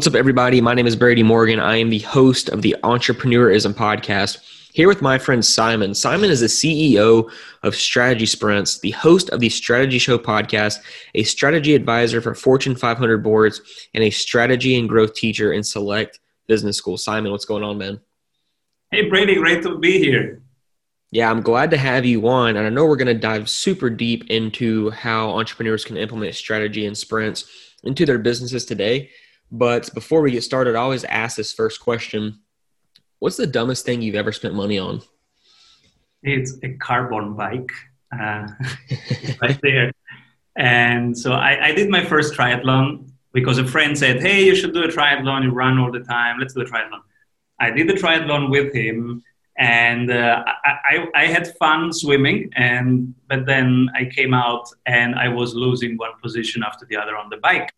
What's up, everybody? My name is Brady Morgan. I am the host of the Entrepreneurism Podcast. Here with my friend Simon. Simon is the CEO of Strategy Sprints, the host of the Strategy Show podcast, a strategy advisor for Fortune 500 boards, and a strategy and growth teacher in select business schools. Simon, what's going on, man? Hey, Brady, great to be here. Yeah, I'm glad to have you on. And I know we're going to dive super deep into how entrepreneurs can implement strategy and sprints into their businesses today. But before we get started, I always ask this first question What's the dumbest thing you've ever spent money on? It's a carbon bike, uh, right there. And so I, I, did my first triathlon because a friend said, Hey, you should do a triathlon. You run all the time. Let's do a triathlon. I did the triathlon with him and uh, I, I, I, had fun swimming and but then i came out and i was losing one position after the other on the bike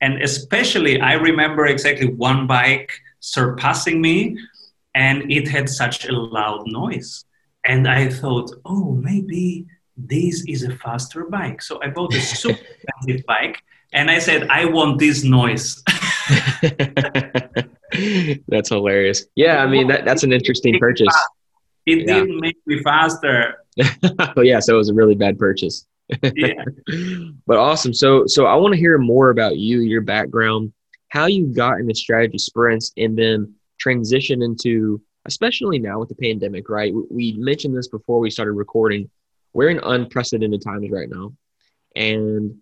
and especially i remember exactly one bike surpassing me and it had such a loud noise. And i thought oh maybe this is a faster bike. So i bought a super expensive bike and i said i want this noise. That's hilarious. Yeah i mean that, that's an interesting purchase. It yeah. didn't make me faster. Oh yeah so it was a really bad purchase yeah. but awesome. So so I want to hear more about you, your background, how you got into strategy sprints, and then transition into especially now with the pandemic, right? We mentioned this before we started recording. We're in unprecedented times right now. And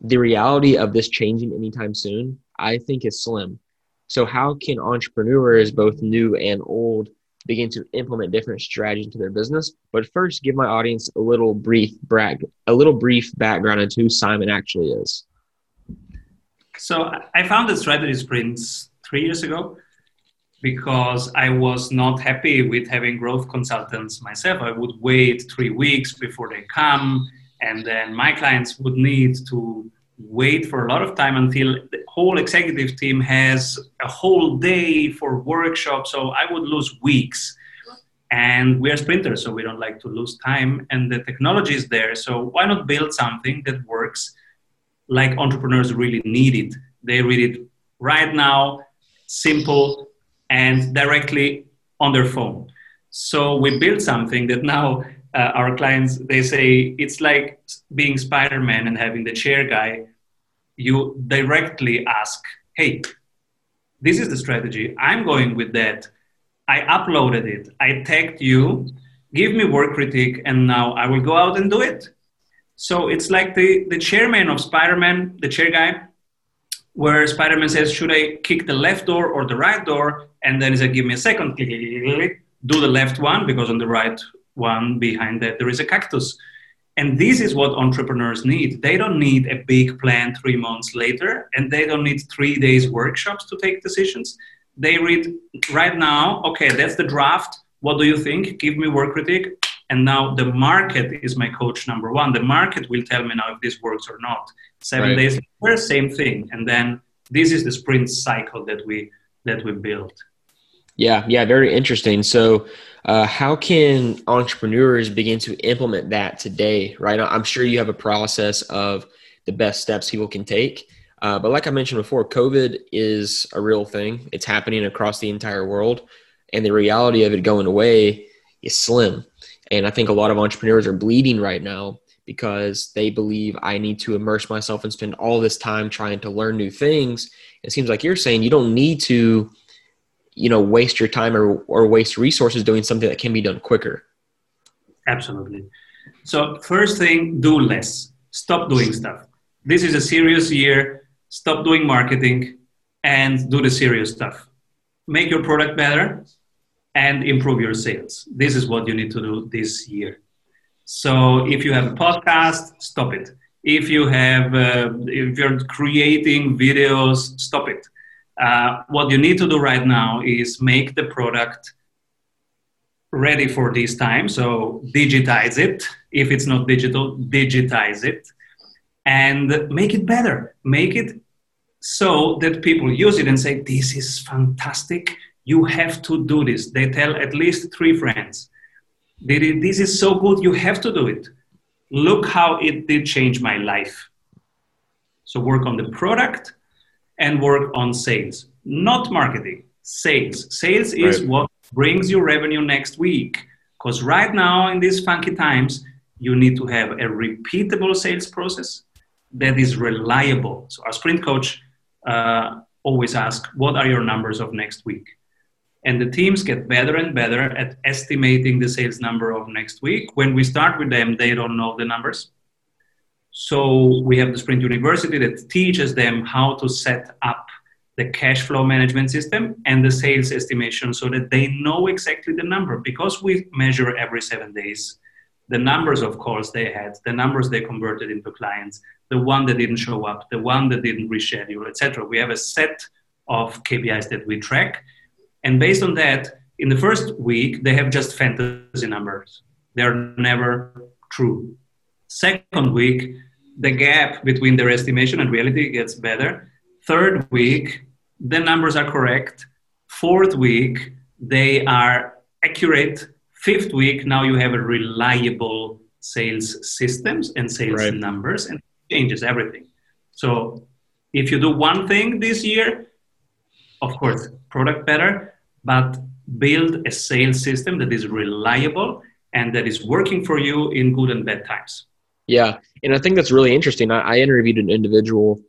the reality of this changing anytime soon, I think is slim. So how can entrepreneurs, both new and old, begin to implement different strategies into their business. But first, give my audience a little brief brag, a little brief background into who Simon actually is. So I founded Strategy Sprints three years ago because I was not happy with having growth consultants myself. I would wait three weeks before they come, and then my clients would need to wait for a lot of time until the whole executive team has a whole day for workshops. So I would lose weeks. And we are sprinters, so we don't like to lose time. And the technology is there. So why not build something that works like entrepreneurs really need it? They read it right now, simple, and directly on their phone. So we built something that now uh, our clients they say it's like being spider-man and having the chair guy. You directly ask hey this is the strategy. I'm going with that. I uploaded it. I tagged you. Give me work critique and now i will go out and do it. So it's like the, the chairman of spider-man the chair guy where spider-man says should i kick the left door or the right door? And then he said give me a second. Do the left one because on the right one behind that there is a cactus. And this is what entrepreneurs need. They don't need a big plan three months later and they don't need three days workshops to take decisions. They read right now okay that's the draft. What do you think? Give me work critique. And now the market is my coach number one. The market will tell me now if this works or not. Seven right. days later same thing. And then this is the sprint cycle that we that we built yeah yeah very interesting so uh, how can entrepreneurs begin to implement that today? Right, I'm sure you have a process of the best steps people can take. Uh, but like I mentioned before, COVID is a real thing. It's happening across the entire world, and the reality of it going away is slim. And I think a lot of entrepreneurs are bleeding right now because they believe I need to immerse myself and spend all this time trying to learn new things. It seems like you're saying you don't need to you know waste your time or, or waste resources doing something that can be done quicker. Absolutely. So first thing do less. Stop doing stuff. This is a serious year. Stop doing marketing and do the serious stuff. Make your product better and improve your sales. This is what you need to do this year. So if you have a podcast stop it. If you have uh, if you're creating videos stop it uh, what you need to do right now is make the product ready for this time. So digitize it. If it's not digital, digitize it and make it better. Make it so that people use it and say, This is fantastic. You have to do this. They tell at least three friends. This is so good. You have to do it. Look how it did change my life. So work on the product and work on sales. not marketing, sales. Sales is right. what brings you revenue next week. Because right now, in these funky times, you need to have a repeatable sales process that is reliable. So, our sprint coach uh, always asks, What are your numbers of next week? And the teams get better and better at estimating the sales number of next week. When we start with them, they don't know the numbers. So we have the Sprint University that teaches them how to set up the cash flow management system and the sales estimation so that they know exactly the number because we measure every seven days the numbers of calls they had the numbers they converted into clients the one that didn't show up the one that didn't reschedule etc we have a set of kpis that we track and based on that, in the first week, they have just fantasy numbers. They're never true. Second week, the gap between their estimation and reality gets better. Third week, the numbers are correct. Fourth week, they are accurate. Fifth week, now you have a reliable sales systems and sales right. numbers and changes everything. So if you do one thing this year, of course, product better, but build a sales system that is reliable and that is working for you in good and bad times. Yeah, and I think that's really interesting. I, I interviewed an individual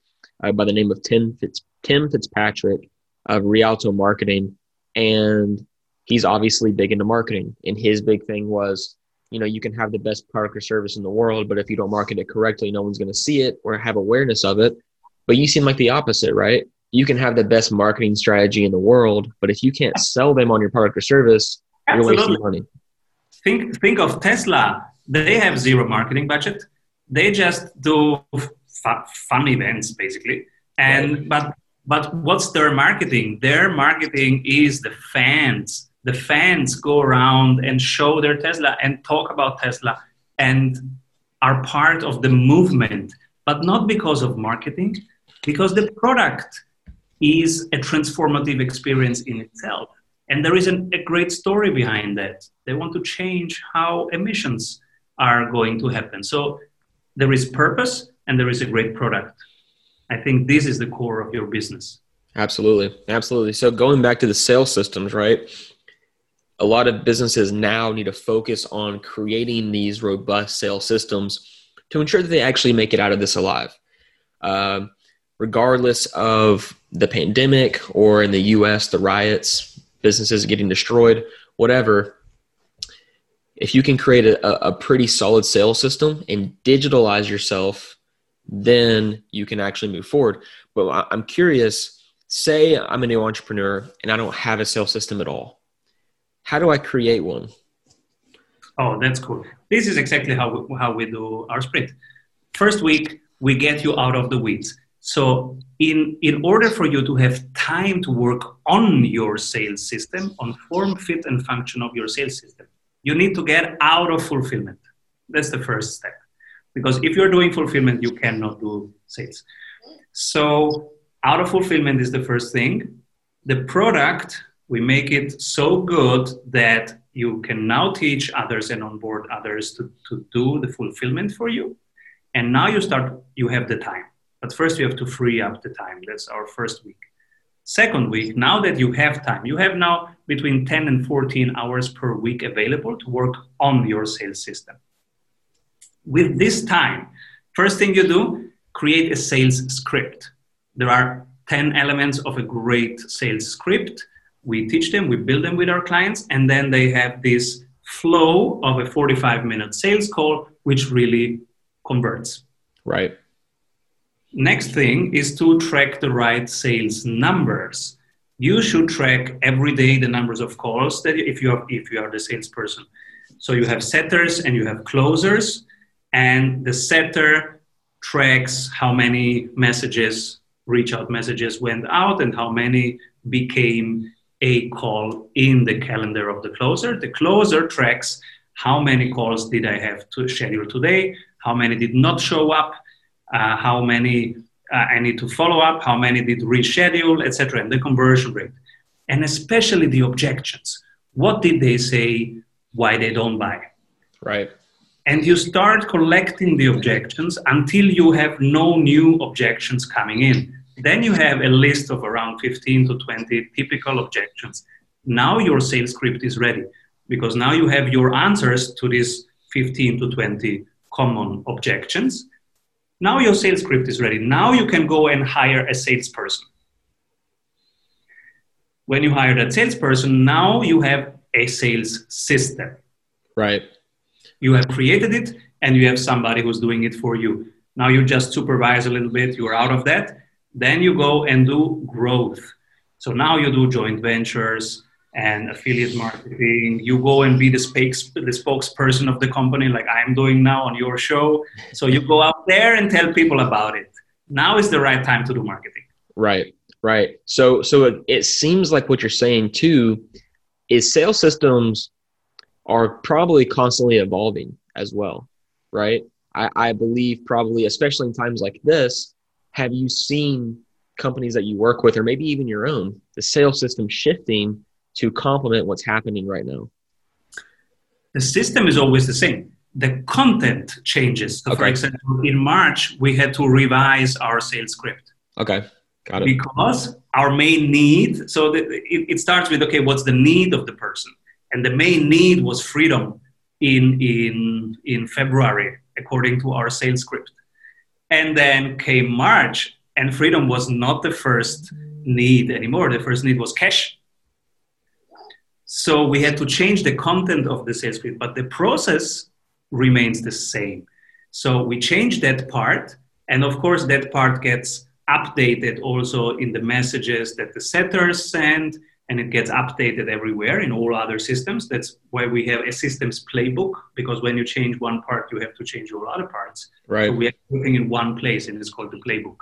uh, by the name of Tim Fitz, Tim Fitzpatrick of Rialto Marketing, and he's obviously big into marketing. And his big thing was, you know, you can have the best product or service in the world, but if you don't market it correctly, no one's going to see it or have awareness of it. But you seem like the opposite, right? you can have the best marketing strategy in the world, but if you can't sell them on your product or service, Absolutely. you're wasting money. Think think of Tesla. They have zero marketing budget. They just do f- fun events basically. And but but what's their marketing? Their marketing is the fans. The fans go around and show their Tesla and talk about Tesla and are part of the movement, but not because of marketing, because the product is a transformative experience in itself. And there is an, a great story behind that. They want to change how emissions are going to happen. So there is purpose and there is a great product. I think this is the core of your business. Absolutely. Absolutely. So going back to the sales systems, right? A lot of businesses now need to focus on creating these robust sales systems to ensure that they actually make it out of this alive. Um, regardless of the pandemic or in the US, the riots, businesses getting destroyed, whatever, if you can create a, a pretty solid sales system and digitalize yourself, then you can actually move forward. But I'm curious say I'm a new entrepreneur and I don't have a sales system at all. How do I create one? Oh, that's cool. This is exactly how we, how we do our sprint. First week, we get you out of the weeds so, in, in order for you to have time to work on your sales system, on form, fit, and function of your sales system, you need to get out of fulfillment. That's the first step. Because if you're doing fulfillment, you cannot do sales. So, out of fulfillment is the first thing. The product, we make it so good that you can now teach others and onboard others to, to do the fulfillment for you. And now you start, you have the time but first, you have to free up the time. That's our first week. Second week, now that you have time, you have now between 10 and 14 hours per week available to work on your sales system. With this time, first thing you do, create a sales script. There are 10 elements of a great sales script. We teach them, we build them with our clients, and then they have this flow of a 45 minute sales call, which really converts. Right. Next thing is to track the right sales numbers. You should track every day the numbers of calls that if you are if you are the salesperson. So you have setters and you have closers, and the setter tracks how many messages, reach out messages went out, and how many became a call in the calendar of the closer. The closer tracks how many calls did I have to schedule today, how many did not show up, uh, how many uh, I need to follow up, how many did reschedule, etc., and the conversion rate, and especially the objections. What did they say? Why they don't buy? Right. And you start collecting the objections until you have no new objections coming in. Then you have a list of around 15 to 20 typical objections. Now your sales script is ready because now you have your answers to these 15 to 20 common objections. Now your sales script is ready. Now you can go and hire a salesperson. When you hire that salesperson, now you have a sales system. Right. You have created it and you have somebody who's doing it for you. Now you just supervise a little bit, you're out of that. Then you go and do growth. So now you do joint ventures and affiliate marketing. You go and be the, spokes, the spokesperson of the company, like I'm doing now on your show. So you go out there and tell people about it. Now is the right time to do marketing. Right, right. So, so it, it seems like what you're saying too is sales systems are probably constantly evolving as well, right? I, I believe probably, especially in times like this, have you seen companies that you work with, or maybe even your own, the sales system shifting to complement what's happening right now? The system is always the same. The content changes. So okay. For example, in March, we had to revise our sales script. Okay. Got it. Because our main need, so the, it, it starts with okay, what's the need of the person? And the main need was freedom in, in, in February, according to our sales script. And then came March, and freedom was not the first need anymore. The first need was cash. So we had to change the content of the sales script, but the process remains the same. So we change that part, and of course, that part gets updated also in the messages that the setters send and it gets updated everywhere in all other systems. That's why we have a systems playbook because when you change one part, you have to change all other parts. Right. So we have everything in one place, and it's called the playbook.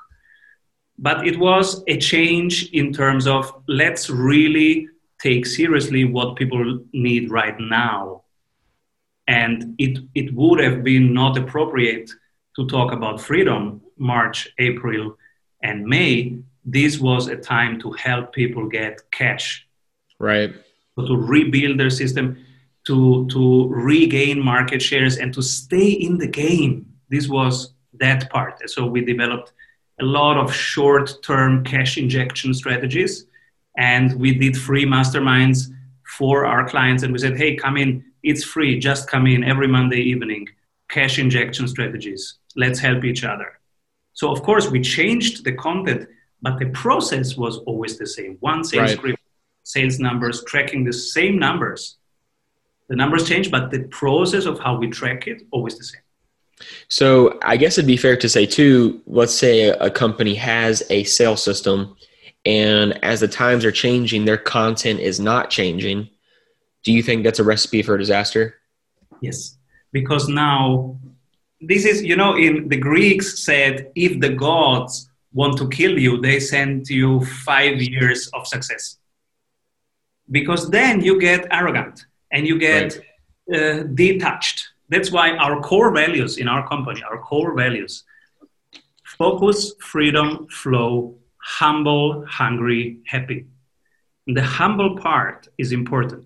But it was a change in terms of let's really take seriously what people need right now. And it, it would have been not appropriate to talk about freedom March, April, and May this was a time to help people get cash. Right. To rebuild their system, to, to regain market shares, and to stay in the game. This was that part. So we developed a lot of short term cash injection strategies. And we did free masterminds for our clients. And we said, hey, come in. It's free. Just come in every Monday evening. Cash injection strategies. Let's help each other. So, of course, we changed the content but the process was always the same. One sales right. script, sales numbers, tracking the same numbers. The numbers change, but the process of how we track it always the same. So I guess it'd be fair to say too. Let's say a company has a sales system, and as the times are changing, their content is not changing. Do you think that's a recipe for disaster? Yes, because now this is you know in the Greeks said if the gods want to kill you, they send you five years of success. Because then you get arrogant and you get right. uh, detached. That's why our core values in our company, our core values focus, freedom, flow, humble, hungry, happy. And the humble part is important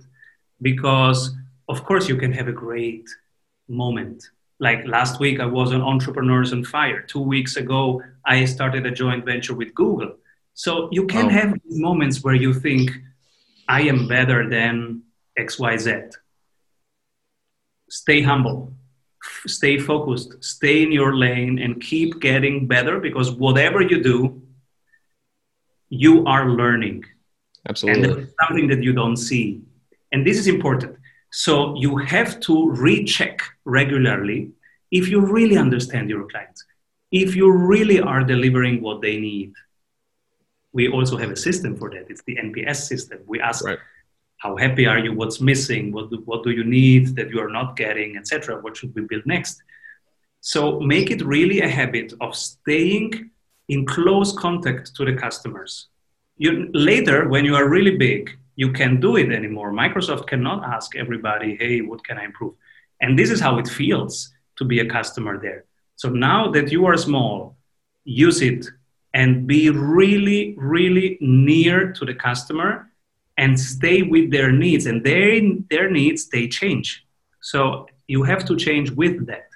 because, of course, you can have a great moment. Like last week i was on entrepreneurs on fire. Two weeks ago i started a joint venture with google. So you can oh. have moments where you think i am better than xyz stay humble. Stay focused. Stay in your lane and keep getting better because whatever you do you are learning absolutely and something that you don't see and this is important so you have to recheck regularly if you really understand your clients, if you really are delivering what they need. We also have a system for that. It's the NPS system. We ask, right. how happy are you? What's missing? What do, what do you need that you are not getting, etc. What should we build next? So make it really a habit of staying in close contact to the customers. You, later, when you are really big, you can't do it anymore. Microsoft cannot ask everybody, hey, what can I improve? And this is how it feels to be a customer there. So now that you are small, use it and be really, really near to the customer and stay with their needs. And their, their needs, they change. So you have to change with that.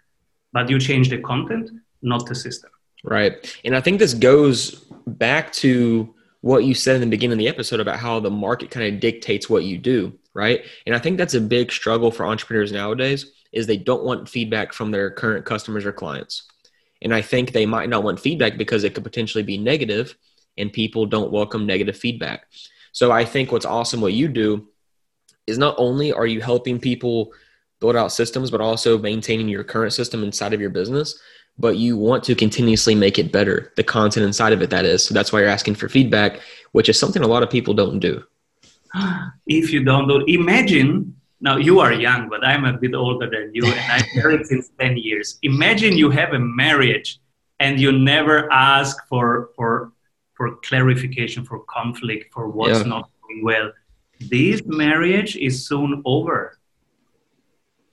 But you change the content, not the system. Right. And I think this goes back to what you said in the beginning of the episode about how the market kind of dictates what you do, right? And I think that's a big struggle for entrepreneurs nowadays is they don't want feedback from their current customers or clients. And I think they might not want feedback because it could potentially be negative and people don't welcome negative feedback. So I think what's awesome what you do is not only are you helping people build out systems, but also maintaining your current system inside of your business, but you want to continuously make it better, the content inside of it, that is. So that's why you're asking for feedback, which is something a lot of people don't do. If you don't do, imagine now you are young, but I'm a bit older than you, and I'm married since 10 years. Imagine you have a marriage and you never ask for, for, for clarification, for conflict, for what's yeah. not going well. This marriage is soon over.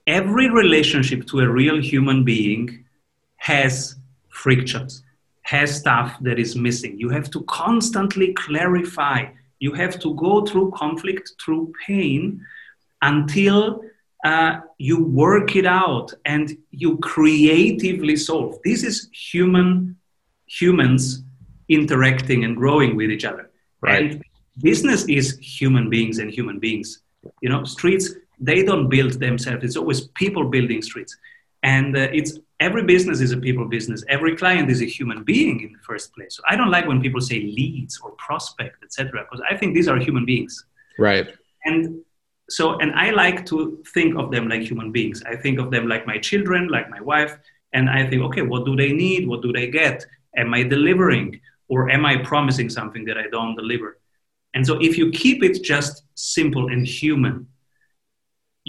Every relationship to a real human being has frictions, has stuff that is missing. You have to constantly clarify. You have to go through conflict, through pain, until uh, you work it out and you creatively solve. This is human humans interacting and growing with each other. Right. And business is human beings and human beings. You know, streets they don't build themselves. It's always people building streets, and uh, it's every business is a people business. Every client is a human being in the first place. So I don't like when people say leads or prospect, etc., because I think these are human beings. Right. And so and i like to think of them like human beings i think of them like my children like my wife and i think okay what do they need what do they get am i delivering or am i promising something that i don't deliver and so if you keep it just simple and human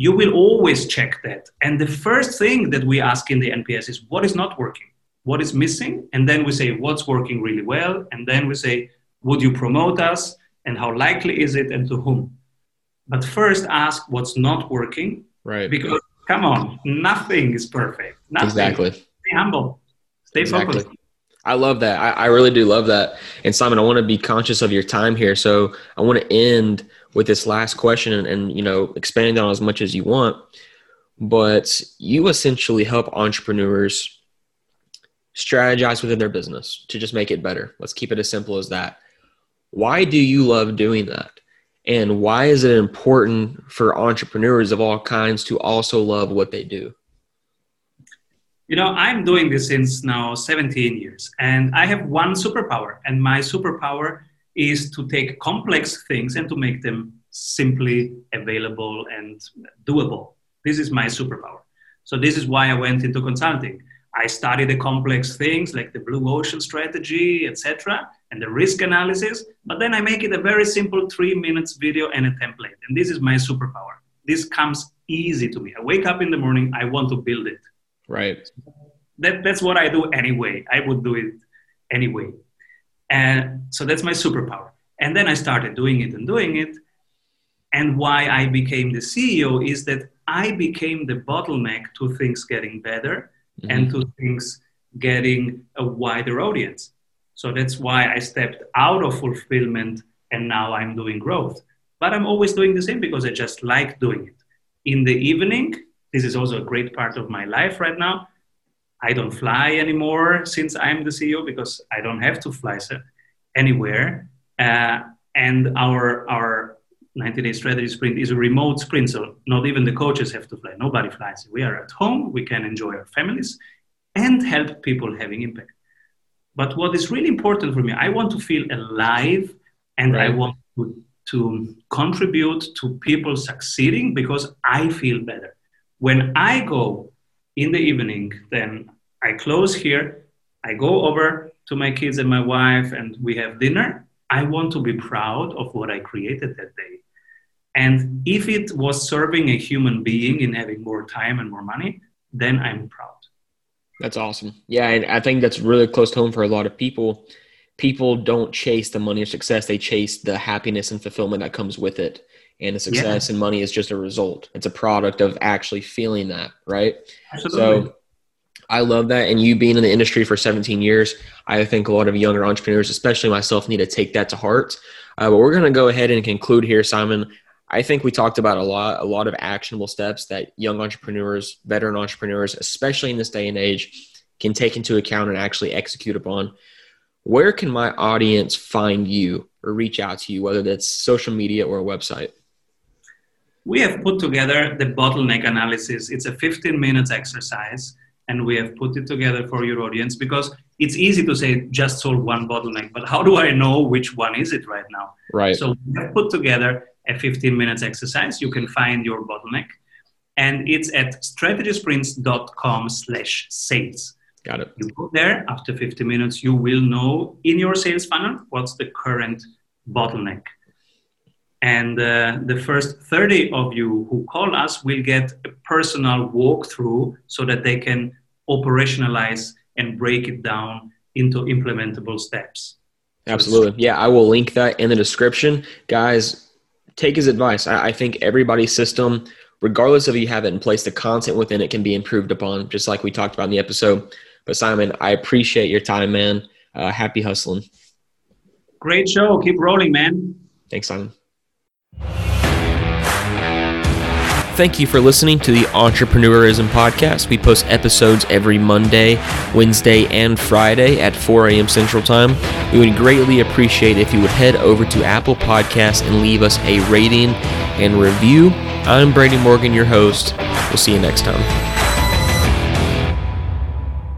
you will always check that and the first thing that we ask in the nps is what is not working what is missing and then we say what's working really well and then we say would you promote us and how likely is it and to whom but first ask what's not working. Right. Because come on, nothing is perfect. Nothing. Exactly. Stay humble. Stay exactly. focused. I love that. I, I, really do love that. And Simon, I want to be conscious of your time here. So I want to end with this last question and, and you know, expand on as much as you want. But you essentially help entrepreneurs strategize within their business to just make it better. Let's keep it as simple as that. Why do you love doing that? And why is it important for entrepreneurs of all kinds to also love what they do? You know, I'm doing this since now 17 years, and I have one superpower, and my superpower is to take complex things and to make them simply available and doable. This is my superpower. So, this is why I went into consulting. I study the complex things like the blue ocean strategy, etc and the risk analysis, but then I make it a very simple three minutes video and a template. And this is my superpower. This comes easy to me. I wake up in the morning, I want to build it. Right. That, that's what I do anyway. I would do it anyway. And so that's my superpower. And then I started doing it and doing it. And why I became the CEO is that I became the bottleneck to things getting better mm-hmm. and to things getting a wider audience. So that's why I stepped out of fulfillment and now I'm doing growth. But I'm always doing the same because I just like doing it. In the evening, this is also a great part of my life right now. I don't fly anymore since I'm the CEO because I don't have to fly anywhere. Uh, and our, our 90 day strategy sprint is a remote sprint. So not even the coaches have to fly. Nobody flies. We are at home. We can enjoy our families and help people having impact. But what is really important for me, I want to feel alive and right. I want to, to contribute to people succeeding because I feel better. When I go in the evening, then I close here, I go over to my kids and my wife, and we have dinner. I want to be proud of what I created that day. And if it was serving a human being in having more time and more money, then I'm proud. That's awesome. Yeah, and I think that's really close to home for a lot of people. People don't chase the money or success; they chase the happiness and fulfillment that comes with it. And the success yeah. and money is just a result. It's a product of actually feeling that, right? Absolutely. So I love that. And you being in the industry for 17 years, I think a lot of younger entrepreneurs, especially myself, need to take that to heart. Uh, but we're going to go ahead and conclude here, Simon. I think we talked about a lot, a lot of actionable steps that young entrepreneurs, veteran entrepreneurs, especially in this day and age, can take into account and actually execute upon. Where can my audience find you or reach out to you, whether that's social media or a website? We have put together the bottleneck analysis. It's a 15 minutes exercise, and we have put it together for your audience because it's easy to say just solve one bottleneck, but how do I know which one is it right now? Right. So we have put together a 15 minutes exercise. You can find your bottleneck, and it's at strategysprints.com slash sales. Got it. You go there after 50 minutes, you will know in your sales funnel what's the current bottleneck. And uh, the first 30 of you who call us will get a personal walkthrough so that they can operationalize and break it down into implementable steps. Absolutely. Yeah, I will link that in the description. Guys, take his advice. I, I think everybody's system, regardless of you have it in place, the content within it can be improved upon, just like we talked about in the episode. But Simon, I appreciate your time, man. Uh, happy hustling. Great show. Keep rolling, man. Thanks, Simon. Thank you for listening to the Entrepreneurism Podcast. We post episodes every Monday, Wednesday, and Friday at 4 a.m. Central Time. We would greatly appreciate if you would head over to Apple Podcasts and leave us a rating and review. I'm Brady Morgan, your host. We'll see you next time.